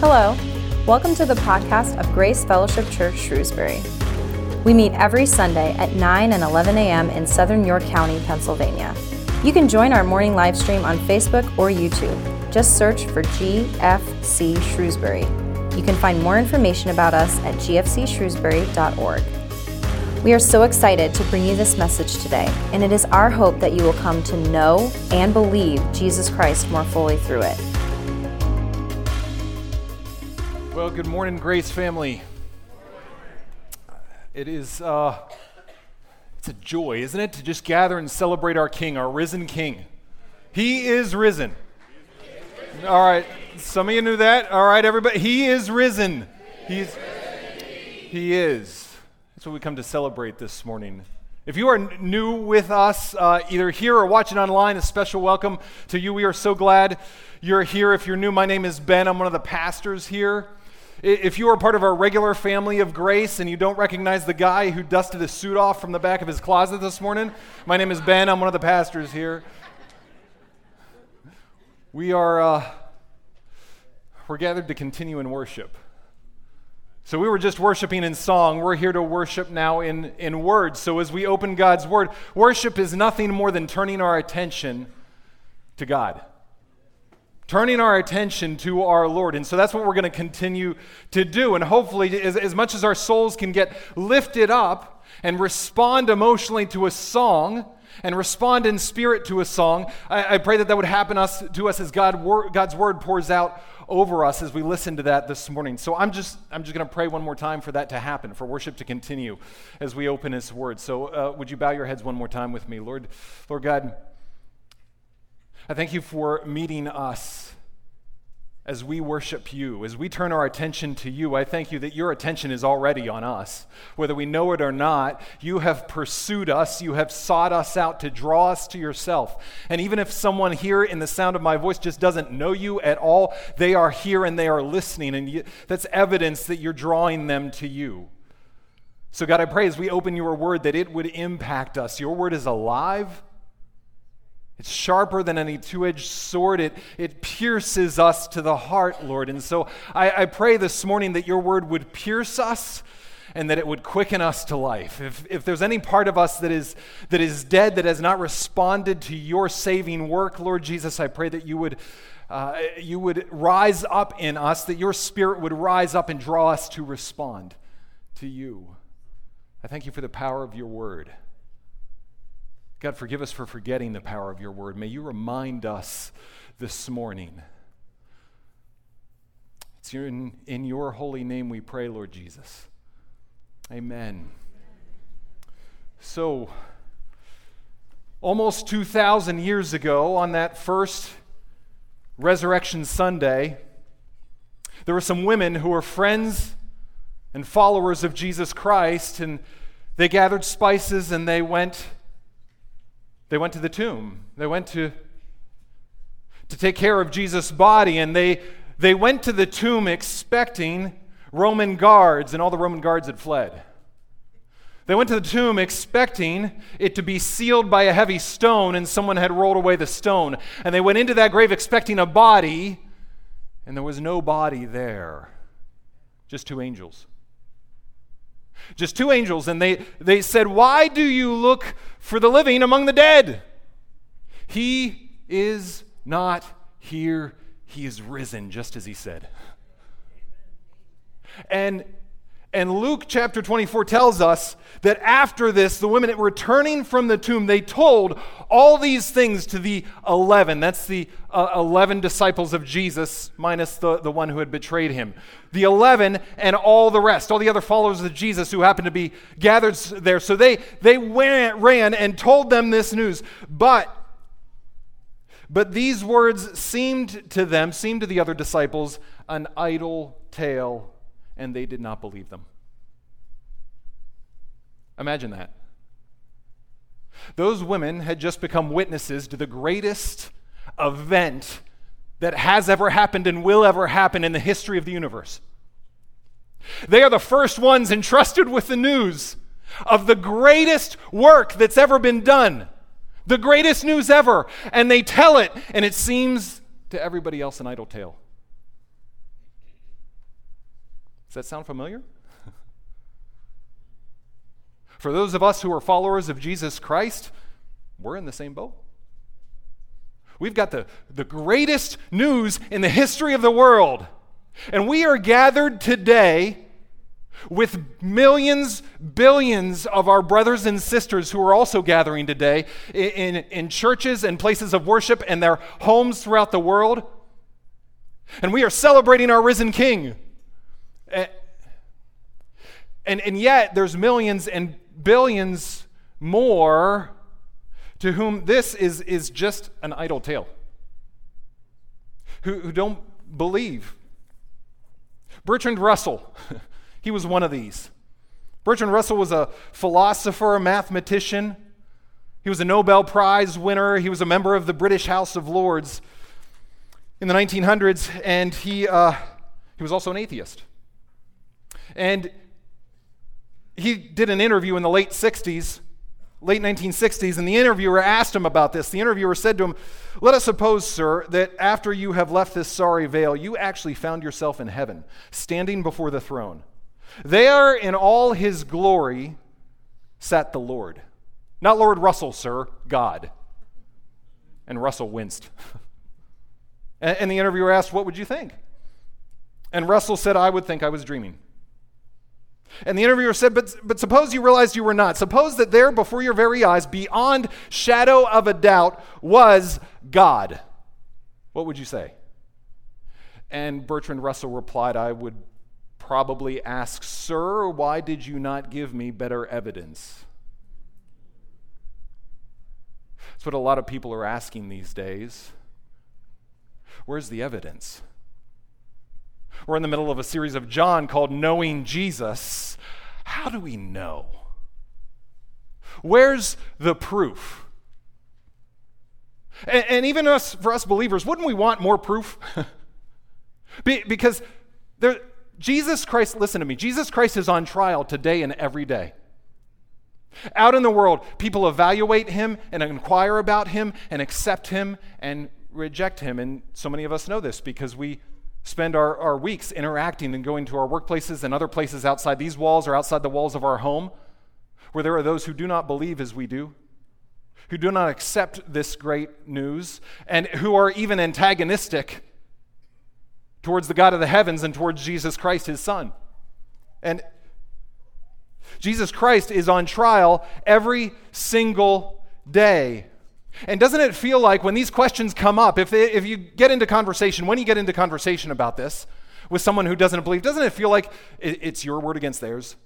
Hello, welcome to the podcast of Grace Fellowship Church Shrewsbury. We meet every Sunday at 9 and 11 a.m. in southern York County, Pennsylvania. You can join our morning live stream on Facebook or YouTube. Just search for GFC Shrewsbury. You can find more information about us at gfcshrewsbury.org. We are so excited to bring you this message today, and it is our hope that you will come to know and believe Jesus Christ more fully through it. Well, good morning, Grace family. It is uh, it's a joy, isn't it, to just gather and celebrate our King, our risen King. He is risen. All right, some of you knew that. All right, everybody, He is risen. He's He is. That's what we come to celebrate this morning. If you are new with us, uh, either here or watching online, a special welcome to you. We are so glad you're here. If you're new, my name is Ben. I'm one of the pastors here. If you are part of our regular family of grace and you don't recognize the guy who dusted his suit off from the back of his closet this morning, my name is Ben. I'm one of the pastors here. We are uh, we're gathered to continue in worship. So we were just worshiping in song. We're here to worship now in, in words. So as we open God's word, worship is nothing more than turning our attention to God turning our attention to our Lord. And so that's what we're going to continue to do. And hopefully, as, as much as our souls can get lifted up and respond emotionally to a song, and respond in spirit to a song. I, I, pray that that would happen us, to us as God, wor- God's word pours out over us as we listen to that this morning. So I'm just, I'm just going to pray one more time for that to happen, for worship to continue as we open His word. So uh, would you bow your heads one more time with me, Lord, Lord God. I thank you for meeting us as we worship you, as we turn our attention to you. I thank you that your attention is already on us. Whether we know it or not, you have pursued us, you have sought us out to draw us to yourself. And even if someone here in the sound of my voice just doesn't know you at all, they are here and they are listening, and you, that's evidence that you're drawing them to you. So, God, I pray as we open your word that it would impact us. Your word is alive. It's sharper than any two edged sword. It, it pierces us to the heart, Lord. And so I, I pray this morning that your word would pierce us and that it would quicken us to life. If, if there's any part of us that is, that is dead, that has not responded to your saving work, Lord Jesus, I pray that you would, uh, you would rise up in us, that your spirit would rise up and draw us to respond to you. I thank you for the power of your word. God, forgive us for forgetting the power of your word. May you remind us this morning. It's in, in your holy name we pray, Lord Jesus. Amen. So, almost 2,000 years ago, on that first Resurrection Sunday, there were some women who were friends and followers of Jesus Christ, and they gathered spices and they went they went to the tomb. They went to, to take care of Jesus' body, and they, they went to the tomb expecting Roman guards, and all the Roman guards had fled. They went to the tomb expecting it to be sealed by a heavy stone, and someone had rolled away the stone. And they went into that grave expecting a body, and there was no body there, just two angels. Just two angels, and they, they said, Why do you look for the living among the dead? He is not here, he is risen, just as he said. And and Luke chapter 24 tells us that after this, the women returning from the tomb, they told all these things to the 11. That's the uh, 11 disciples of Jesus, minus the, the one who had betrayed him. The 11 and all the rest, all the other followers of Jesus who happened to be gathered there. So they, they went, ran and told them this news. But, but these words seemed to them, seemed to the other disciples, an idle tale and they did not believe them. Imagine that. Those women had just become witnesses to the greatest event that has ever happened and will ever happen in the history of the universe. They are the first ones entrusted with the news of the greatest work that's ever been done, the greatest news ever. And they tell it, and it seems to everybody else an idle tale. Does that sound familiar? For those of us who are followers of Jesus Christ, we're in the same boat. We've got the, the greatest news in the history of the world. And we are gathered today with millions, billions of our brothers and sisters who are also gathering today in, in, churches and places of worship and their homes throughout the world. And we are celebrating our risen King. And, and, and yet, there's millions and billions more to whom this is, is just an idle tale, who, who don't believe. Bertrand Russell, he was one of these. Bertrand Russell was a philosopher, a mathematician. He was a Nobel Prize winner. He was a member of the British House of Lords in the 1900s, and he, uh, he was also an atheist. And he did an interview in the late 60s, late 1960s, and the interviewer asked him about this. The interviewer said to him, Let us suppose, sir, that after you have left this sorry vale, you actually found yourself in heaven, standing before the throne. There, in all his glory, sat the Lord. Not Lord Russell, sir, God. And Russell winced. and the interviewer asked, What would you think? And Russell said, I would think I was dreaming. And the interviewer said, but, but suppose you realized you were not. Suppose that there before your very eyes, beyond shadow of a doubt, was God. What would you say? And Bertrand Russell replied, I would probably ask, Sir, why did you not give me better evidence? That's what a lot of people are asking these days. Where's the evidence? We're in the middle of a series of John called Knowing Jesus. How do we know? Where's the proof? And, and even us, for us believers, wouldn't we want more proof? Be, because there, Jesus Christ, listen to me, Jesus Christ is on trial today and every day. Out in the world, people evaluate him and inquire about him and accept him and reject him. And so many of us know this because we spend our, our weeks interacting and going to our workplaces and other places outside these walls or outside the walls of our home, where there are those who do not believe as we do, who do not accept this great news, and who are even antagonistic towards the God of the heavens and towards Jesus Christ, his Son. And Jesus Christ is on trial every single day. And doesn't it feel like when these questions come up, if, if you get into conversation, when you get into conversation about this with someone who doesn't believe, doesn't it feel like it's your word against theirs?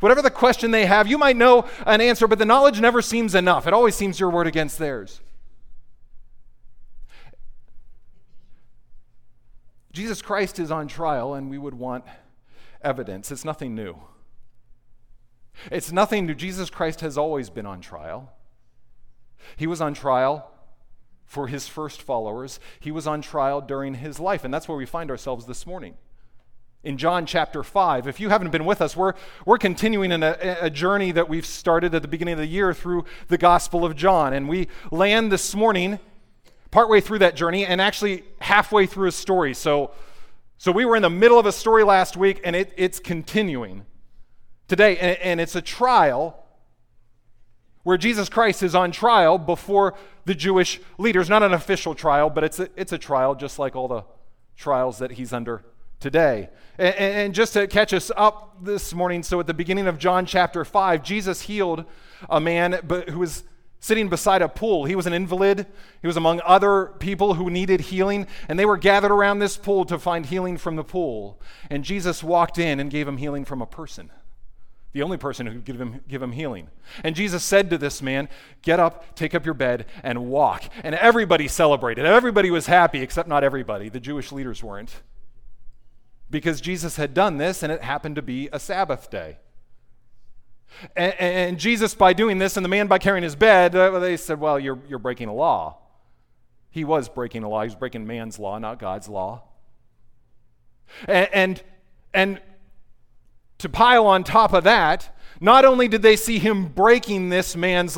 Whatever the question they have, you might know an answer, but the knowledge never seems enough. It always seems your word against theirs. Jesus Christ is on trial, and we would want evidence. It's nothing new. It's nothing new. Jesus Christ has always been on trial. He was on trial for his first followers, he was on trial during his life. And that's where we find ourselves this morning. In John chapter 5, if you haven't been with us, we're, we're continuing in a, a journey that we've started at the beginning of the year through the Gospel of John. And we land this morning partway through that journey and actually halfway through a story. So, so we were in the middle of a story last week and it, it's continuing today. And, and it's a trial where Jesus Christ is on trial before the Jewish leaders. Not an official trial, but it's a, it's a trial just like all the trials that he's under today. And, and, just to catch us up this morning, so at the beginning of John chapter 5, Jesus healed a man who was sitting beside a pool. He was an invalid. He was among other people who needed healing, and they were gathered around this pool to find healing from the pool. And Jesus walked in and gave him healing from a person the only person who could give him, give him healing. And Jesus said to this man, Get up, take up your bed, and walk. And everybody celebrated. Everybody was happy, except not everybody. The Jewish leaders weren't. Because Jesus had done this, and it happened to be a Sabbath day. And, and Jesus, by doing this, and the man by carrying his bed, uh, they said, Well, you're, you're breaking a law. He was breaking a law. He was breaking man's law, not God's law. And, and, and to pile on top of that, Not only did they see him breaking this man's,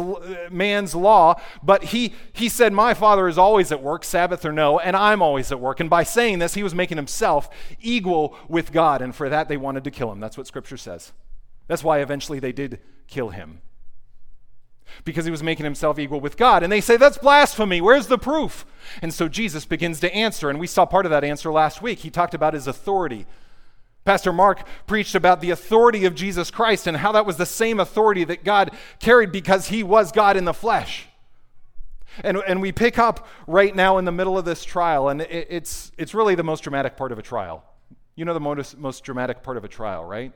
man's law, but he, he said, My father is always at work, Sabbath or no, and I'm always at work. And by saying this, he was making himself equal with God. And for that, they wanted to kill him. That's what Scripture says. That's why eventually they did kill him. Because he was making himself equal with God. And they say, That's blasphemy. Where's the proof? And so Jesus begins to answer. And we saw part of that answer last week. He talked about his authority. Pastor Mark preached about the authority of Jesus Christ and how that was the same authority that God carried because he was God in the flesh. And, and we pick up right now in the middle of this trial, and it, it's, it's really the most dramatic part of a trial. You know the most, most dramatic part of a trial, right?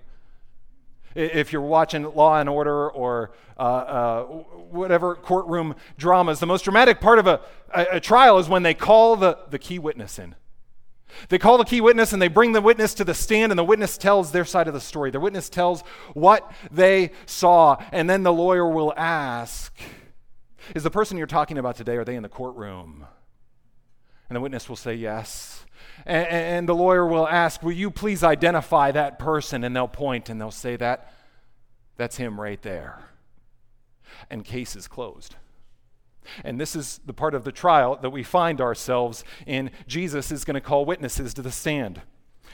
If you're watching Law and Order or uh, uh, whatever courtroom dramas, the most dramatic part of a, a, a trial is when they call the, the key witness in. They call the key witness and they bring the witness to the stand, and the witness tells their side of the story. The witness tells what they saw, and then the lawyer will ask Is the person you're talking about today, are they in the courtroom? And the witness will say yes. And, and the lawyer will ask, Will you please identify that person? And they'll point and they'll say, that, That's him right there. And case is closed. And this is the part of the trial that we find ourselves in. Jesus is going to call witnesses to the stand.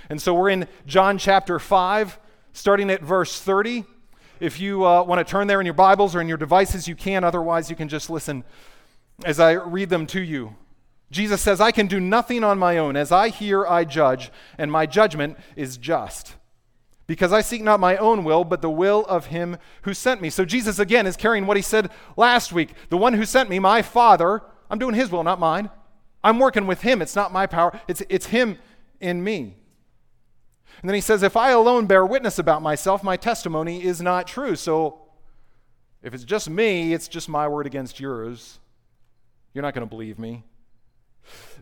And so we're in John chapter 5, starting at verse 30. If you uh, want to turn there in your Bibles or in your devices, you can. Otherwise, you can just listen as I read them to you. Jesus says, I can do nothing on my own. As I hear, I judge, and my judgment is just because I seek not my own will, but the will of him who sent me. So Jesus again is carrying what he said last week. The one who sent me, my Father, I'm doing his will, not mine. I'm working with him. It's not my power, it's, it's him in me. And then he says, If I alone bear witness about myself, my testimony is not true. So if it's just me, it's just my word against yours. You're not going to believe me.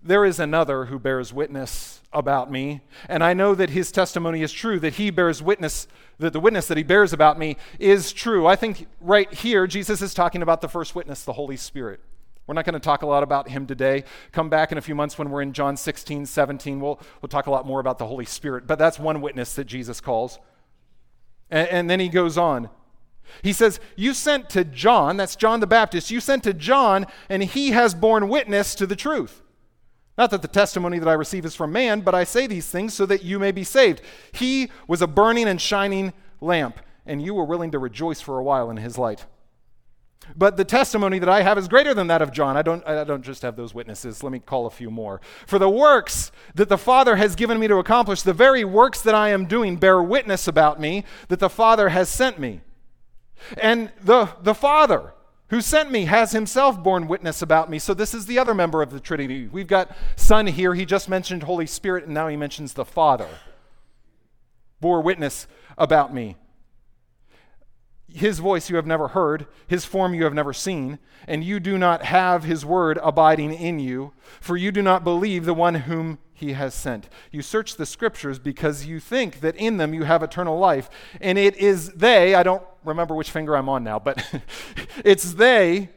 There is another who bears witness about me, and I know that his testimony is true, that he bears witness, that the witness that he bears about me is true. I think right here, Jesus is talking about the first witness, the Holy Spirit. We're not going to talk a lot about him today. Come back in a few months when we're in John 16, 17. We'll, we'll talk a lot more about the Holy Spirit. But that's one witness that Jesus calls. And, and then he goes on. He says, You sent to John, that's John the Baptist, you sent to John, and he has borne witness to the truth. Not that the testimony that I receive is from man, but I say these things so that you may be saved. He was a burning and shining lamp, and you were willing to rejoice for a while in his light. But the testimony that I have is greater than that of John. I don't, I don't just have those witnesses. Let me call a few more. For the works that the Father has given me to accomplish, the very works that I am doing, bear witness about me that the Father has sent me. And the, the Father who sent me has himself borne witness about me. So this is the other member of the Trinity. We've got Son here. He just mentioned Holy Spirit, and now he mentions the Father. Bore witness about me. His voice you have never heard, his form you have never seen, and you do not have his word abiding in you, for you do not believe the one whom he has sent. You search the scriptures because you think that in them you have eternal life, and it is they, I don't remember which finger I'm on now, but it's they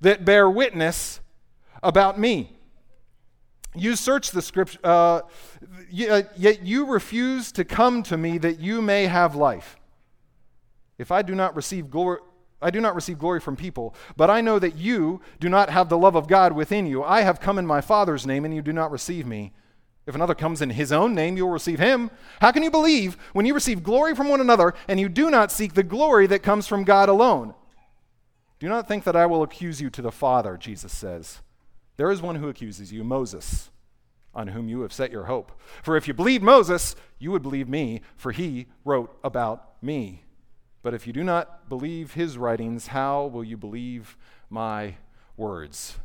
that bear witness about me. You search the scripture, uh, uh, yet you refuse to come to me that you may have life. If I do not receive glory, I do not receive glory from people, but I know that you do not have the love of God within you. I have come in my Father's name, and you do not receive me. If another comes in his own name, you'll receive him. How can you believe when you receive glory from one another and you do not seek the glory that comes from God alone? Do not think that I will accuse you to the Father, Jesus says. There is one who accuses you, Moses, on whom you have set your hope. For if you believe Moses, you would believe me, for he wrote about me. But if you do not believe his writings, how will you believe my words?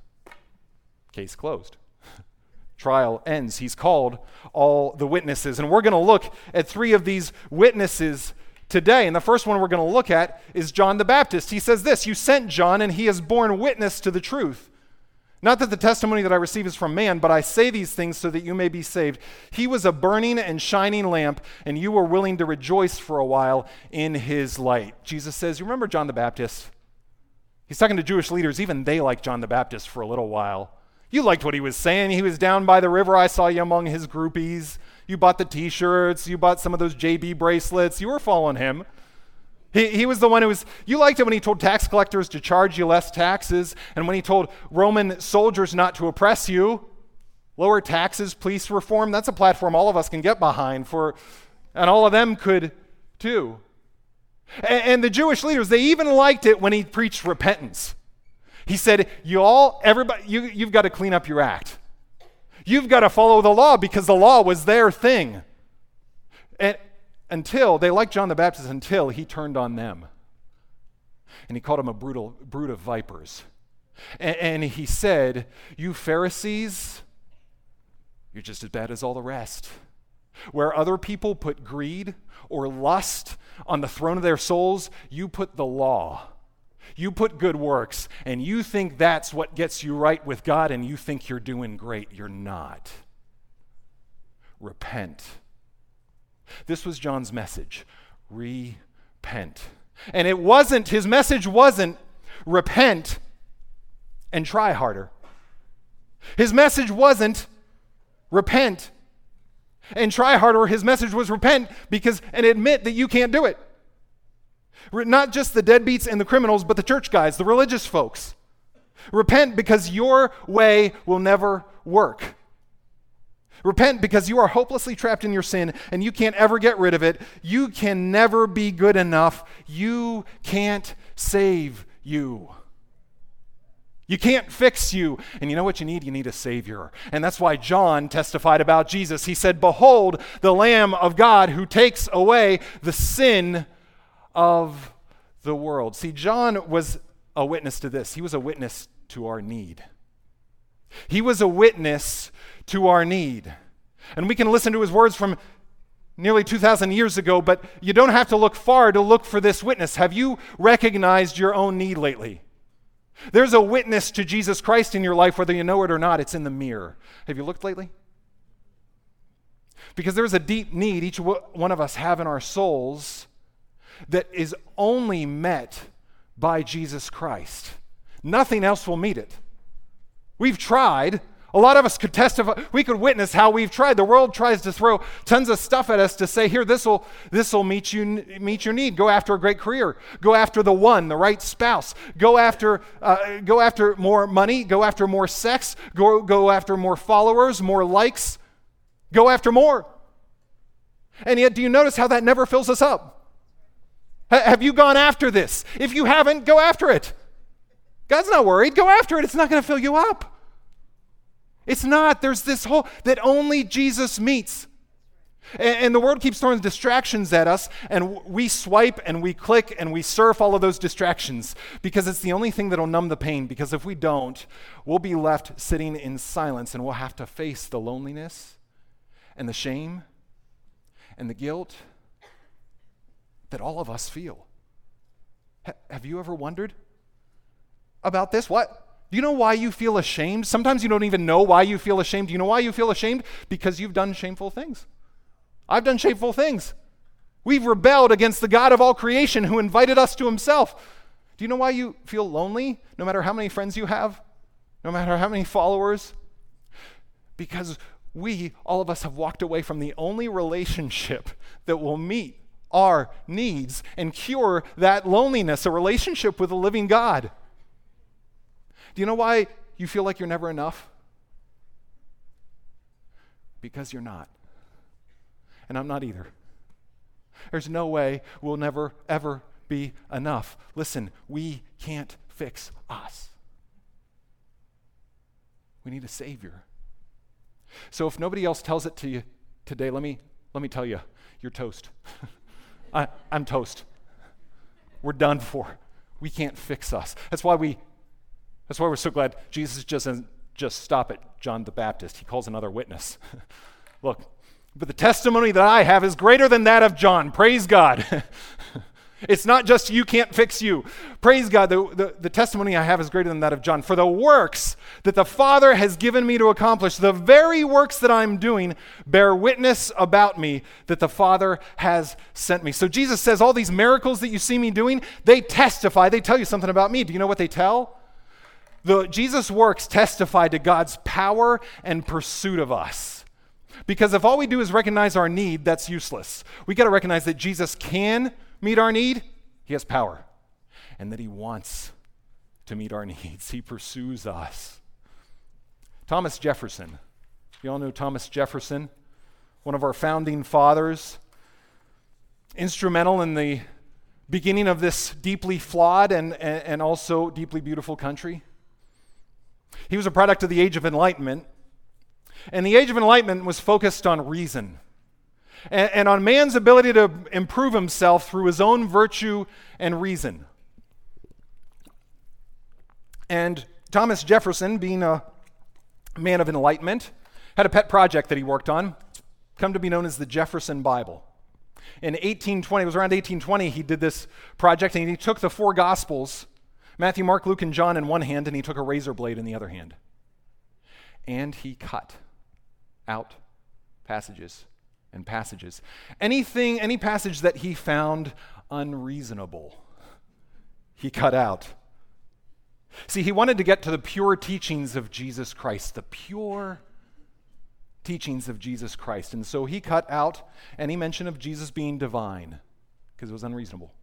Case closed. Trial ends. He's called all the witnesses. And we're going to look at three of these witnesses today. And the first one we're going to look at is John the Baptist. He says this You sent John, and he has borne witness to the truth. Not that the testimony that I receive is from man, but I say these things so that you may be saved. He was a burning and shining lamp, and you were willing to rejoice for a while in his light. Jesus says, You remember John the Baptist? He's talking to Jewish leaders. Even they liked John the Baptist for a little while. You liked what he was saying. He was down by the river. I saw you among his groupies. You bought the t shirts. You bought some of those JB bracelets. You were following him. He, he was the one who was, you liked it when he told tax collectors to charge you less taxes, and when he told Roman soldiers not to oppress you. Lower taxes, police reform, that's a platform all of us can get behind for, and all of them could too. And, and the Jewish leaders, they even liked it when he preached repentance. He said, You all, everybody, you, you've got to clean up your act. You've got to follow the law because the law was their thing. And until, they liked John the Baptist until he turned on them. And he called them a brutal brood of vipers. And, and he said, You Pharisees, you're just as bad as all the rest. Where other people put greed or lust on the throne of their souls, you put the law. You put good works, and you think that's what gets you right with God, and you think you're doing great. You're not. Repent. This was John's message repent. And it wasn't, his message wasn't repent and try harder. His message wasn't repent and try harder. His message was repent because and admit that you can't do it. Not just the deadbeats and the criminals, but the church guys, the religious folks. Repent because your way will never work. Repent because you are hopelessly trapped in your sin and you can't ever get rid of it. You can never be good enough. You can't save you. You can't fix you. And you know what you need? You need a Savior. And that's why John testified about Jesus. He said, Behold, the Lamb of God who takes away the sin of the world. See, John was a witness to this, he was a witness to our need. He was a witness to our need. And we can listen to his words from nearly 2,000 years ago, but you don't have to look far to look for this witness. Have you recognized your own need lately? There's a witness to Jesus Christ in your life, whether you know it or not. It's in the mirror. Have you looked lately? Because there's a deep need each one of us have in our souls that is only met by Jesus Christ. Nothing else will meet it. We've tried, a lot of us could testify, we could witness how we've tried. The world tries to throw tons of stuff at us to say, here, this will this will meet you meet your need. Go after a great career. Go after the one, the right spouse. Go after uh, go after more money. Go after more sex. Go go after more followers, more likes. Go after more. And yet, do you notice how that never fills us up? H- have you gone after this? If you haven't, go after it. God's not worried. Go after it. It's not going to fill you up. It's not. There's this hole that only Jesus meets. And, and, the world keeps throwing distractions at us, and we swipe and we click and we surf all of those distractions because it's the only thing that'll numb the pain. Because if we don't, we'll be left sitting in silence and we'll have to face the loneliness and the shame and the guilt that all of us feel. have you ever wondered about this? What? Do you know why you feel ashamed? Sometimes you don't even know why you feel ashamed. Do you know why you feel ashamed? Because you've done shameful things. I've done shameful things. We've rebelled against the God of all creation who invited us to himself. Do you know why you feel lonely no matter how many friends you have? No matter how many followers? Because we, all of us, have walked away from the only relationship that will meet our needs and cure that loneliness a relationship with a living God. Do you know why you feel like you're never enough? Because you're not. And I'm not either. There's no way we'll never, ever be enough. Listen, we can't fix us. We need a Savior. So if nobody else tells it to you today, let me, let me tell you, you're toast. I, I'm toast. We're done for. We can't fix us. That's why we that's why we're so glad Jesus doesn't just stop at John the Baptist. He calls another witness. Look, but the testimony that I have is greater than that of John. Praise God. it's not just you can't fix you. Praise God. The, the, the, testimony I have is greater than that of John. For the works that the Father has given me to accomplish, the very works that I'm doing, bear witness about me that the Father has sent me. So Jesus says, All these miracles that you see me doing, they testify, they tell you something about me. Do you know what they tell? The, Jesus' works testify to God's power and pursuit of us. Because if all we do is recognize our need, that's useless. We got to recognize that Jesus can meet our need He has power, and that He wants to meet our needs. He pursues us. Thomas Jefferson. You all know Thomas Jefferson, one of our founding fathers, instrumental in the beginning of this deeply flawed and, and also deeply beautiful country. He was a product of the Age of Enlightenment. And the Age of Enlightenment was focused on reason and, and on man's ability to improve himself through his own virtue and reason. And Thomas Jefferson, being a man of enlightenment, had a pet project that he worked on, come to be known as the Jefferson Bible. In 1820, it was around 1820, he did this project and he took the four Gospels, Matthew, Mark, Luke, and John, in one hand, and he took a razor blade in the other hand. And he cut out passages and passages. Anything, any passage that he found unreasonable, he cut out. See, he wanted to get to the pure teachings of Jesus Christ, the pure teachings of Jesus Christ. And so he cut out any mention of Jesus being divine because it was unreasonable.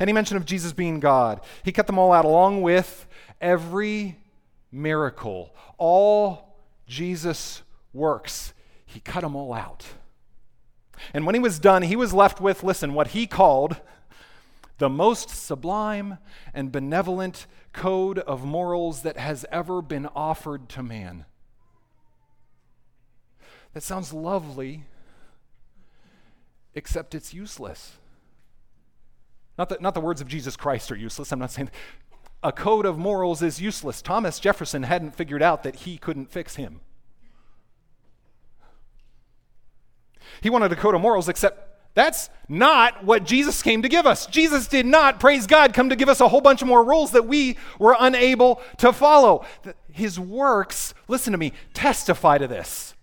Any mention of Jesus being God. He cut them all out along with every miracle, all Jesus works. He cut them all out. And when he was done, he was left with, listen, what he called the most sublime and benevolent code of morals that has ever been offered to man. That sounds lovely, except it's useless. Not that, not the words of Jesus Christ are useless. I'm not saying a code of morals is useless. Thomas Jefferson hadn't figured out that he couldn't fix him. He wanted a code of morals, except that's not what Jesus came to give us. Jesus did not, praise God, come to give us a whole bunch of more rules that we were unable to follow. His works, listen to me, testify to this.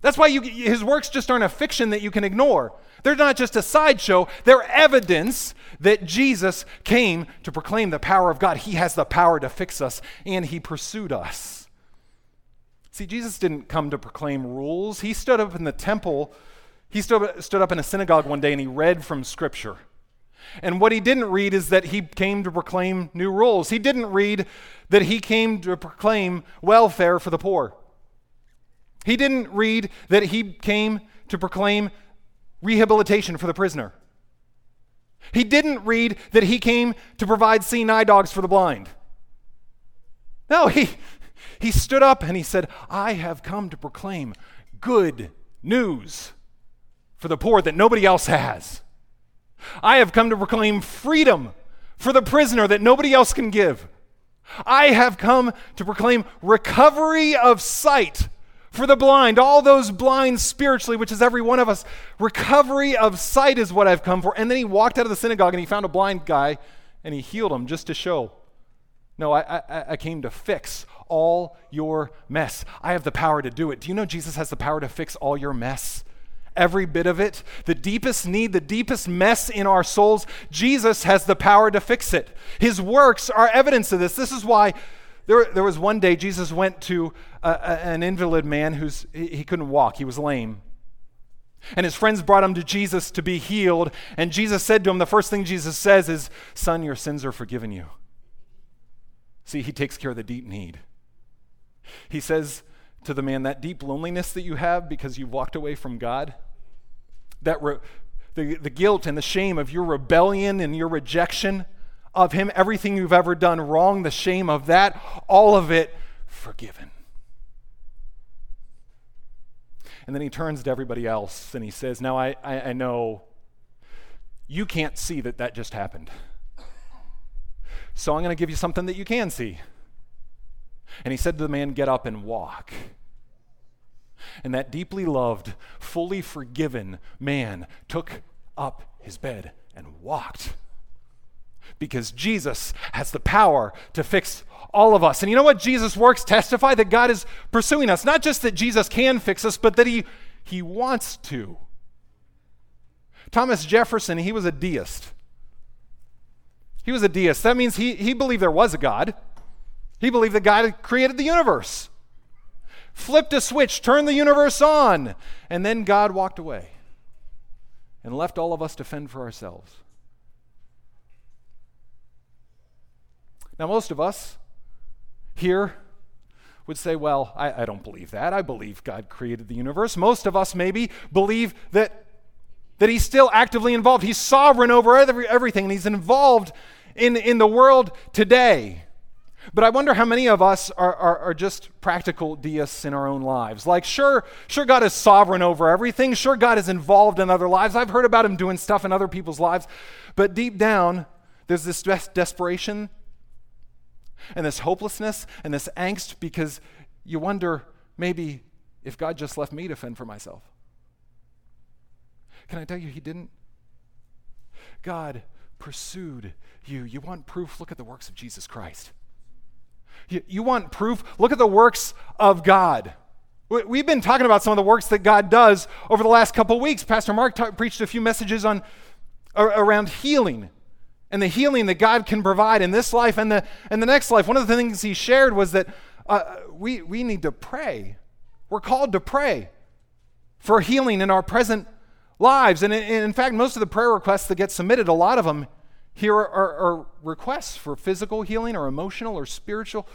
That's why you, his works just aren't a fiction that you can ignore. They're not just a sideshow, they're evidence that Jesus came to proclaim the power of God. He has the power to fix us, and he pursued us. See, Jesus didn't come to proclaim rules. He stood up in the temple, he stood, stood up in a synagogue one day and he read from Scripture. And what he didn't read is that he came to proclaim new rules. He didn't read that he came to proclaim welfare for the poor. He didn't read that he came to proclaim rehabilitation for the prisoner. He didn't read that he came to provide seeing eye dogs for the blind. No, he, he stood up and he said, I have come to proclaim good news for the poor that nobody else has. I have come to proclaim freedom for the prisoner that nobody else can give. I have come to proclaim recovery of sight for the blind, all those blind spiritually, which is every one of us. Recovery of sight is what I've come for. And then he walked out of the synagogue and he found a blind guy and he healed him just to show. No, I, I, I came to fix all your mess. I have the power to do it. Do you know Jesus has the power to fix all your mess? Every bit of it, the deepest need, the deepest mess in our souls, Jesus has the power to fix it. His works are evidence of this. This is why there, there was one day Jesus went to a, a, an invalid man who's he, he couldn't walk, he was lame. And his friends brought him to Jesus to be healed. And Jesus said to him, the first thing Jesus says is, Son, your sins are forgiven you. See, he takes care of the deep need. He says to the man, That deep loneliness that you have because you've walked away from God, that re- the, the guilt and the shame of your rebellion and your rejection of Him, everything you've ever done wrong, the shame of that, all of it forgiven. And then he turns to everybody else and he says, Now I, I, I know you can't see that that just happened. So I'm going to give you something that you can see. And he said to the man, Get up and walk. And that deeply loved, fully forgiven man took up his bed and walked. Because Jesus has the power to fix all of us. And you know what Jesus' works testify? That God is pursuing us. Not just that Jesus can fix us, but that he, he wants to. Thomas Jefferson, he was a deist. He was a deist. That means he, he believed there was a God. He believed that God created the universe, flipped a switch, turned the universe on, and then God walked away and left all of us to fend for ourselves. Now, most of us here would say, well, I, I, don't believe that. I believe God created the universe. Most of us maybe believe that, that He's still actively involved. He's sovereign over every, everything, and He's involved in, in the world today. But I wonder how many of us are, are, are, just practical deists in our own lives. Like, sure, sure, God is sovereign over everything. Sure, God is involved in other lives. I've heard about Him doing stuff in other people's lives. But deep down, there's this des- desperation and this hopelessness and this angst because you wonder maybe if God just left me to fend for myself. Can I tell you, He didn't? God pursued you. You want proof? Look at the works of Jesus Christ. You, you want proof? Look at the works of God. We've been talking about some of the works that God does over the last couple weeks. Pastor Mark talk, preached a few messages on around healing and the healing that God can provide in this life and the, and the next life. One of the things he shared was that uh, we, we need to pray. We're called to pray for healing in our present lives. And in, in fact, most of the prayer requests that get submitted, a lot of them here are, are, are requests for physical healing or emotional or spiritual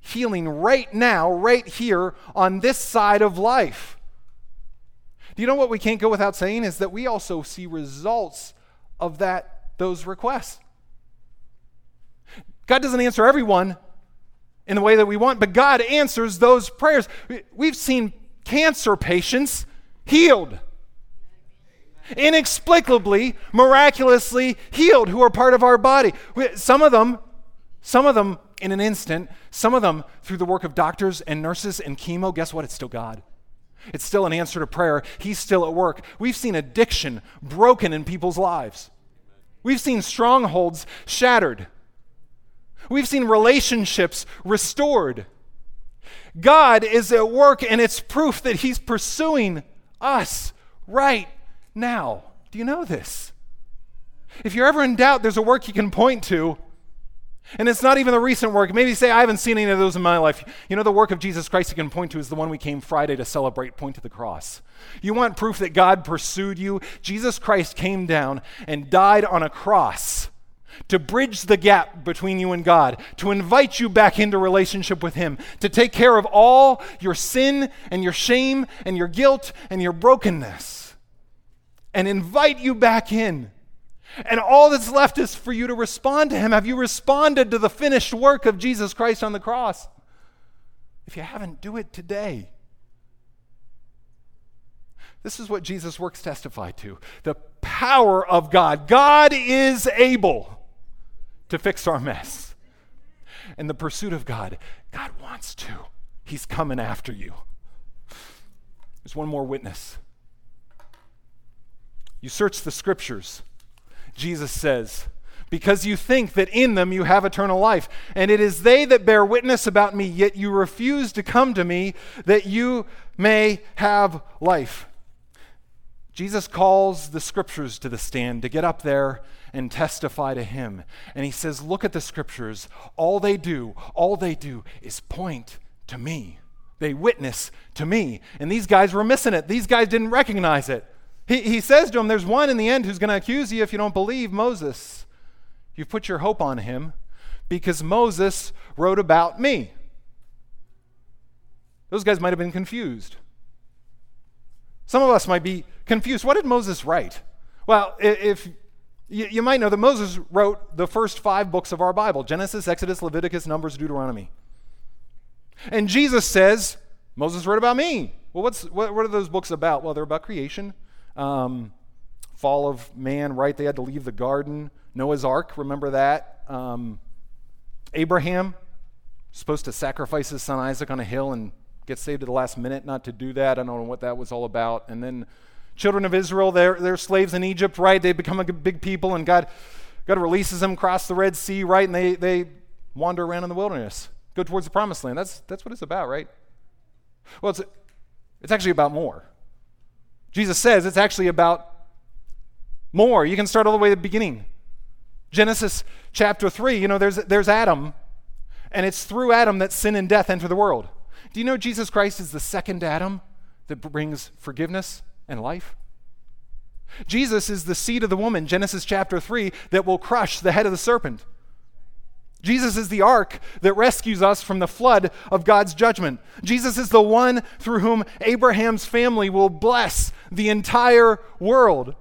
healing right now, right here on this side of life. Do you know what we can't go without saying is that we also see results of that those requests. God doesn't answer everyone in the way that we want, but God answers those prayers. We've seen cancer patients healed. Inexplicably, miraculously healed, who are part of our body. Some of them, some of them in an instant, some of them through the work of doctors and nurses and chemo. Guess what? It's still God. It's still an answer to prayer. He's still at work. We've seen addiction broken in people's lives. We've seen strongholds shattered. We've seen relationships restored. God is at work, and it's proof that He's pursuing us right now. Do you know this? If you're ever in doubt, there's a work you can point to and it's not even the recent work. Maybe say, I haven't seen any of those in my life. You know, the work of Jesus Christ you can point to is the one we came Friday to celebrate, point to the cross. You want proof that God pursued you? Jesus Christ came down and died on a cross to bridge the gap between you and God, to invite you back into relationship with Him, to take care of all your sin and your shame and your guilt and your brokenness, and invite you back in and all that's left is for you to respond to Him. Have you responded to the finished work of Jesus Christ on the cross? If you haven't, do it today. This is what Jesus' works testify to the power of God. God is able to fix our mess. And the pursuit of God, God wants to. He's coming after you. There's one more witness. You search the scriptures Jesus says, because you think that in them you have eternal life. And it is they that bear witness about me, yet you refuse to come to me that you may have life. Jesus calls the scriptures to the stand to get up there and testify to him. And he says, Look at the scriptures. All they do, all they do is point to me. They witness to me. And these guys were missing it. These guys didn't recognize it. He, he says to him, There's one in the end who's going to accuse you if you don't believe Moses. You've put your hope on him because Moses wrote about me. Those guys might have been confused. Some of us might be confused. What did Moses write? Well, if you, might know that Moses wrote the first five books of our Bible Genesis, Exodus, Leviticus, Numbers, Deuteronomy. And Jesus says, Moses wrote about me. Well, what's, what, what are those books about? Well, they're about creation, um, fall of man, right? They had to leave the garden. Noah's Ark, remember that? Um, Abraham, supposed to sacrifice his son Isaac on a hill and get saved at the last minute, not to do that. I don't know what that was all about. And then children of Israel, they're, they're slaves in Egypt, right? They become a big people, and God, God releases them across the Red Sea, right? And they, they wander around in the wilderness, go towards the promised land. That's, that's what it's about, right? Well, it's, it's actually about more. Jesus says it's actually about more. You can start all the way at the beginning. Genesis chapter 3, you know, there's, there's Adam, and it's through Adam that sin and death enter the world. Do you know Jesus Christ is the second Adam that brings forgiveness and life? Jesus is the seed of the woman, Genesis chapter 3, that will crush the head of the serpent. Jesus is the ark that rescues us from the flood of God's judgment. Jesus is the one through whom Abraham's family will bless the entire world.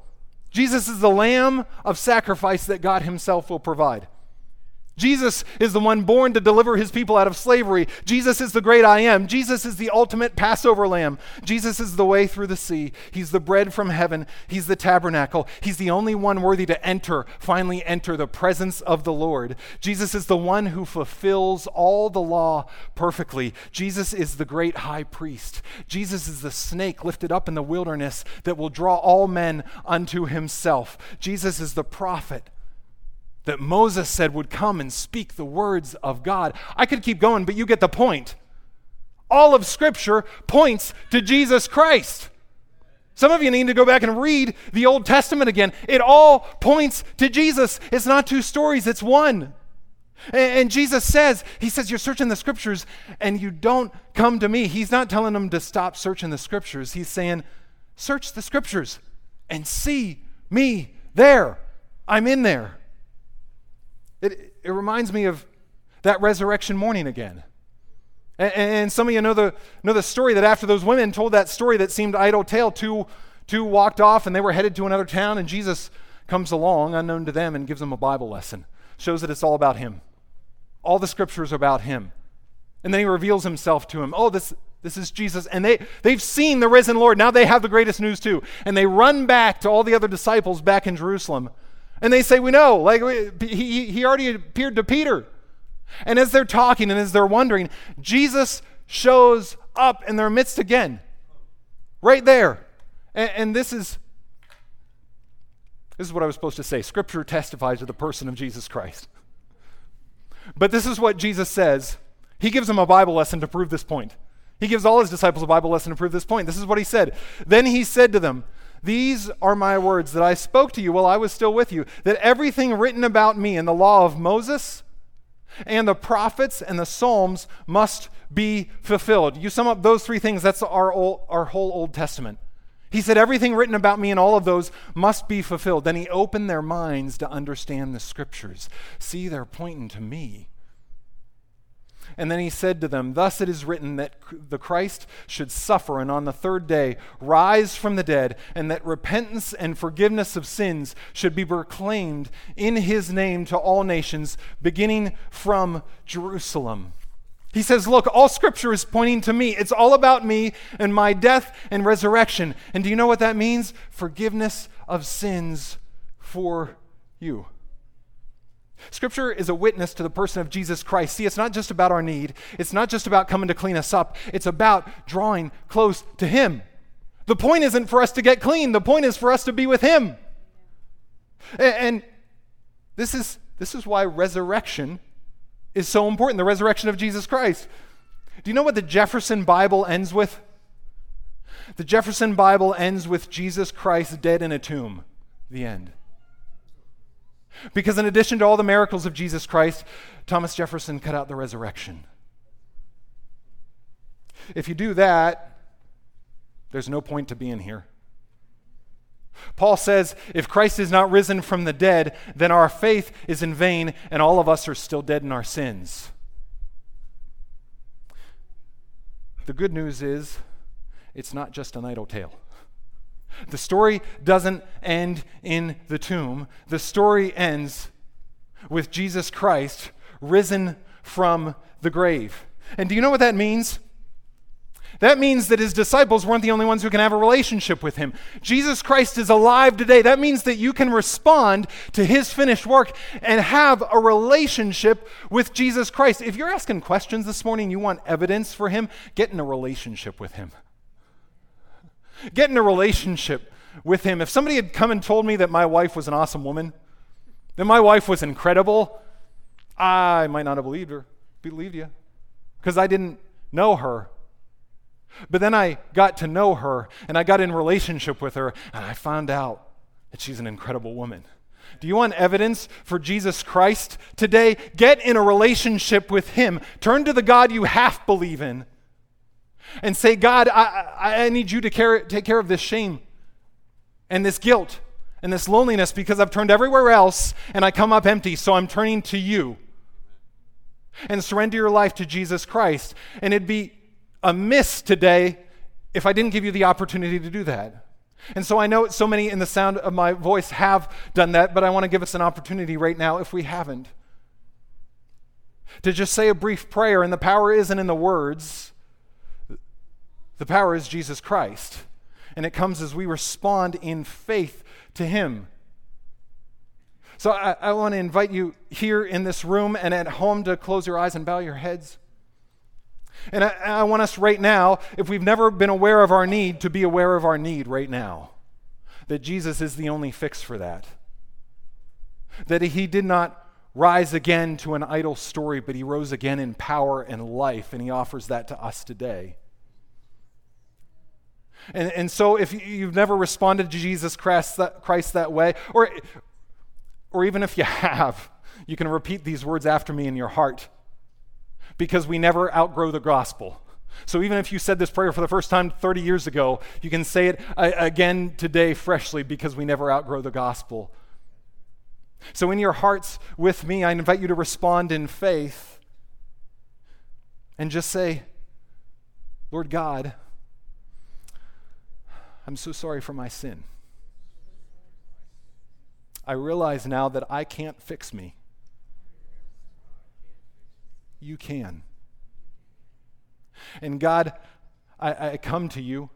Jesus is the lamb of sacrifice that God Himself will provide. Jesus is the one born to deliver his people out of slavery. Jesus is the great I am. Jesus is the ultimate Passover lamb. Jesus is the way through the sea. He's the bread from heaven. He's the tabernacle. He's the only one worthy to enter, finally enter the presence of the Lord. Jesus is the one who fulfills all the law perfectly. Jesus is the great high priest. Jesus is the snake lifted up in the wilderness that will draw all men unto himself. Jesus is the prophet that Moses said would come and speak the words of God. I could keep going, but you get the point. All of Scripture points to Jesus Christ. Some of you need to go back and read the Old Testament again. It all points to Jesus. It's not two stories, it's one. And, Jesus says, He says, You're searching the Scriptures and you don't come to me. He's not telling them to stop searching the Scriptures. He's saying, Search the Scriptures and see me there. I'm in there. It, reminds me of that resurrection morning again. And, and, some of you know the, know the story that after those women told that story that seemed idle tale, two, two walked off and they were headed to another town, and Jesus comes along, unknown to them, and gives them a Bible lesson. Shows that it's all about Him. All the scriptures are about Him. And then He reveals Himself to him. Oh, this, this is Jesus. And they, they've seen the risen Lord. Now they have the greatest news too. And they run back to all the other disciples back in Jerusalem. And they say, We know. Like, he, he already appeared to Peter. And as they're talking and as they're wondering, Jesus shows up in their midst again. Right there. And, and this is. This is what I was supposed to say. Scripture testifies to the person of Jesus Christ. But this is what Jesus says. He gives them a Bible lesson to prove this point. He gives all his disciples a Bible lesson to prove this point. This is what he said. Then he said to them, these are my words that I spoke to you while I was still with you, that everything written about me in the law of Moses and the prophets and the Psalms must be fulfilled. You sum up those three things, that's our, old, our whole Old Testament. He said, Everything written about me and all of those must be fulfilled. Then he opened their minds to understand the scriptures. See, they're pointing to me. And then he said to them, Thus it is written that the Christ should suffer and on the third day rise from the dead, and that repentance and forgiveness of sins should be proclaimed in his name to all nations, beginning from Jerusalem. He says, Look, all scripture is pointing to me. It's all about me and my death and resurrection. And do you know what that means? Forgiveness of sins for you. Scripture is a witness to the person of Jesus Christ. See, it's not just about our need, it's not just about coming to clean us up, it's about drawing close to Him. The point isn't for us to get clean, the point is for us to be with Him. And this is, this is why resurrection is so important the resurrection of Jesus Christ. Do you know what the Jefferson Bible ends with? The Jefferson Bible ends with Jesus Christ dead in a tomb. The end. Because in addition to all the miracles of Jesus Christ, Thomas Jefferson cut out the resurrection. If you do that, there's no point to being here. Paul says, if Christ is not risen from the dead, then our faith is in vain and all of us are still dead in our sins. The good news is, it's not just an idle tale. The story doesn't end in the tomb. The story ends with Jesus Christ risen from the grave. And do you know what that means? That means that his disciples weren't the only ones who can have a relationship with him. Jesus Christ is alive today. That means that you can respond to his finished work and have a relationship with Jesus Christ. If you're asking questions this morning, you want evidence for him, get in a relationship with him. Get in a relationship with him. If somebody had come and told me that my wife was an awesome woman, that my wife was incredible, I might not have believed her, believed you, because I didn't know her. But then I got to know her and I got in relationship with her and I found out that she's an incredible woman. Do you want evidence for Jesus Christ today? Get in a relationship with Him. Turn to the God you half believe in and say, God, I, I need you to care, take care of this shame and this guilt and this loneliness because I've turned everywhere else and I come up empty, so I'm turning to you. and surrender your life to Jesus Christ. And it'd be amiss today if I didn't give you the opportunity to do that. And so I know so many in the sound of my voice have done that, but I want to give us an opportunity right now if we haven't. To just say a brief prayer, and the power isn't in the words, the power is Jesus Christ. And it comes as we respond in faith to Him. So I, I want to invite you here in this room and at home to close your eyes and bow your heads. And I, I, want us right now, if we've never been aware of our need, to be aware of our need right now. That Jesus is the only fix for that. That he did not rise again to an idle story, but he rose again in power and life, and he offers that to us today. And, and so, if you've never responded to Jesus Christ that, Christ that way, or, or even if you have, you can repeat these words after me in your heart because we never outgrow the gospel. So even if you said this prayer for the first time 30 years ago, you can say it again today freshly because we never outgrow the gospel. So in your hearts with me, I invite you to respond in faith and just say, Lord God, I'm so sorry for my sin. I realize now that I can't fix me you can. And God, I, I come to you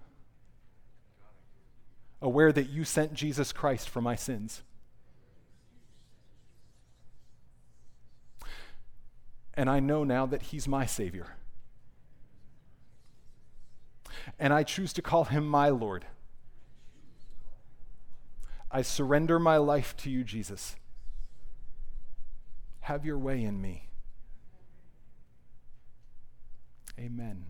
aware that you sent Jesus Christ for my sins. And I know now that He's my Savior. And I choose to call Him my Lord. I surrender my life to you, Jesus. Have your way in me. Amen.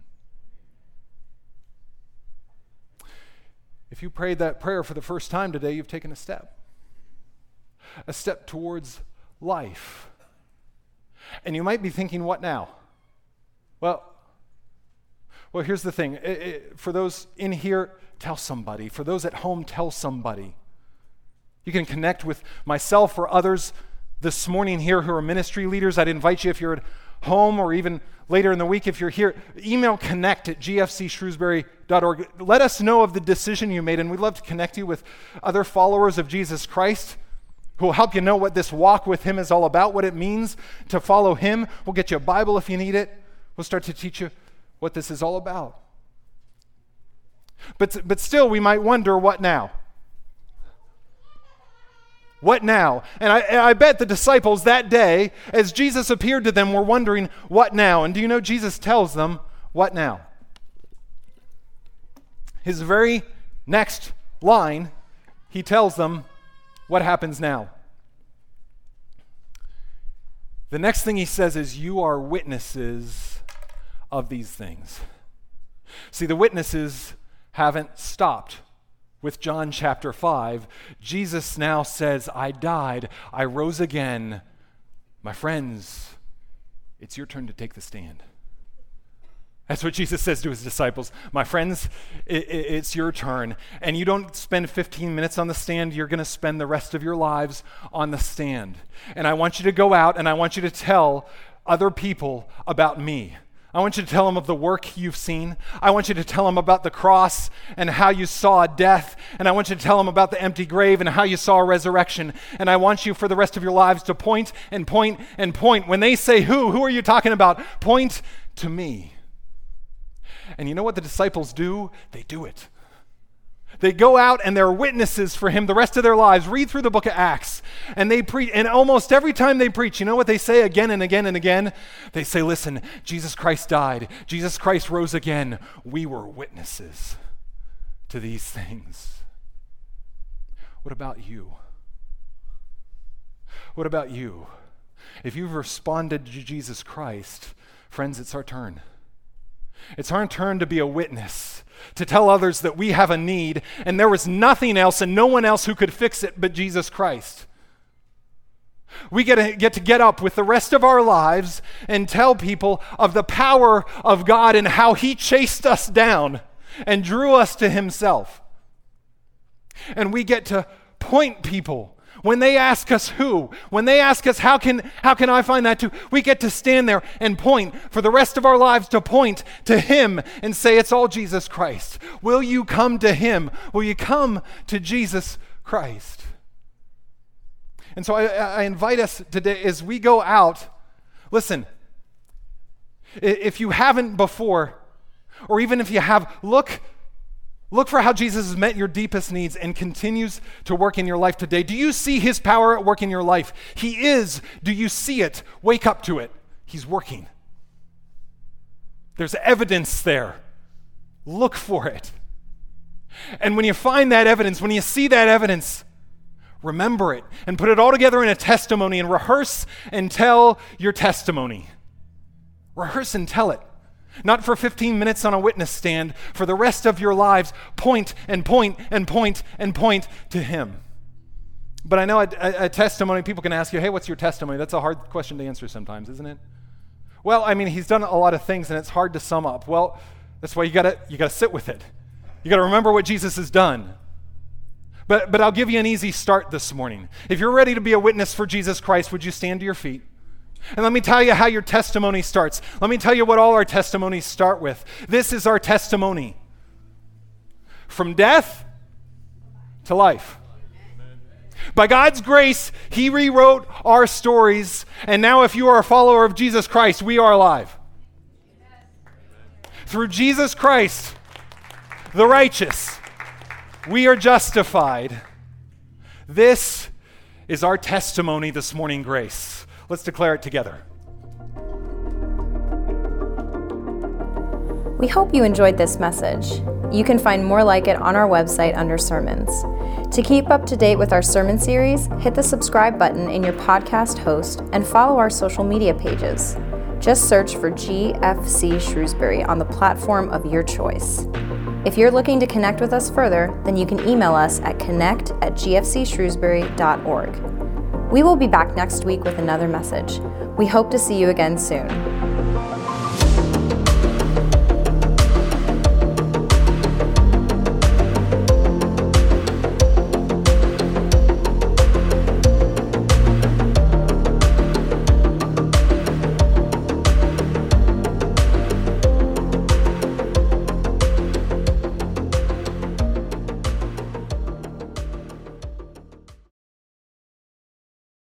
If you prayed that prayer for the first time today, you've taken a step. A step towards life. And you might be thinking, what now? Well, well, here's the thing. It, it, for those in here, tell somebody. For those at home, tell somebody. You can connect with myself or others this morning here who are ministry leaders. I'd invite you, if you're at home or even later in the week if you're here, email connect at gfcshrewsbury.org. Let us know of the decision you made, and we'd love to connect you with other followers of Jesus Christ who will help you know what this walk with Him is all about, what it means to follow Him. We'll get you a Bible if you need it. We'll start to teach you what this is all about. But, but still, we might wonder what now? What now? And I, I, bet the disciples that day, as Jesus appeared to them, were wondering, What now? And do you know Jesus tells them, What now? His very next line, he tells them, What happens now? The next thing he says is, You are witnesses of these things. See, the witnesses haven't stopped with John chapter 5, Jesus now says, I died, I rose again. My friends, it's your turn to take the stand. That's what Jesus says to his disciples. My friends, it, it, it's your turn. And you don't spend 15 minutes on the stand, you're going to spend the rest of your lives on the stand. And I want you to go out and I want you to tell other people about me. I want you to tell them of the work you've seen. I want you to tell them about the cross and how you saw death. And I want you to tell them about the empty grave and how you saw resurrection. And I want you for the rest of your lives to point and point and point. When they say who, who are you talking about? Point to me. And you know what the disciples do? They do it. They go out and they're witnesses for him the rest of their lives. Read through the book of Acts. And they preach, and almost every time they preach, you know what they say again and again and again? They say, Listen, Jesus Christ died, Jesus Christ rose again. We were witnesses to these things. What about you? What about you? If you've responded to Jesus Christ, friends, it's our turn. It's our turn to be a witness to tell others that we have a need and there was nothing else and no one else who could fix it but Jesus Christ. We get to, get to get up with the rest of our lives and tell people of the power of God and how He chased us down and drew us to Himself. And we get to point people when they ask us who, when they ask us how can, how can I find that too, we get to stand there and point for the rest of our lives to point to Him and say, It's all Jesus Christ. Will you come to Him? Will you come to Jesus Christ? And so I, I invite us today as we go out, listen, if you haven't before, or even if you have, look Look for how Jesus has met your deepest needs and continues to work in your life today. Do you see his power at work in your life? He is. Do you see it? Wake up to it. He's working. There's evidence there. Look for it. And when you find that evidence, when you see that evidence, remember it and put it all together in a testimony and rehearse and tell your testimony. Rehearse and tell it. Not for 15 minutes on a witness stand, for the rest of your lives, point and point and point and point to Him. But I know a, a, a, testimony, people can ask you, hey, what's your testimony? That's a hard question to answer sometimes, isn't it? Well, I mean, he's done a lot of things and it's hard to sum up. Well, that's why you gotta, you gotta sit with it. You gotta remember what Jesus has done. But, but I'll give you an easy start this morning. If you're ready to be a witness for Jesus Christ, would you stand to your feet? And let me tell you how your testimony starts. Let me tell you what all our testimonies start with. This is our testimony from death to life. By God's grace, He rewrote our stories, and now, if you are a follower of Jesus Christ, we are alive. Through Jesus Christ, the righteous, we are justified. This is our testimony this morning, Grace. Let's declare it together. We hope you enjoyed this message. You can find more like it on our website under sermons. To keep up to date with our sermon series, hit the subscribe button in your podcast host and follow our social media pages. Just search for GFC Shrewsbury on the platform of your choice. If you're looking to connect with us further, then you can email us at connect at gfcshrewsbury.org. We will be back next week with another message. We hope to see you again soon.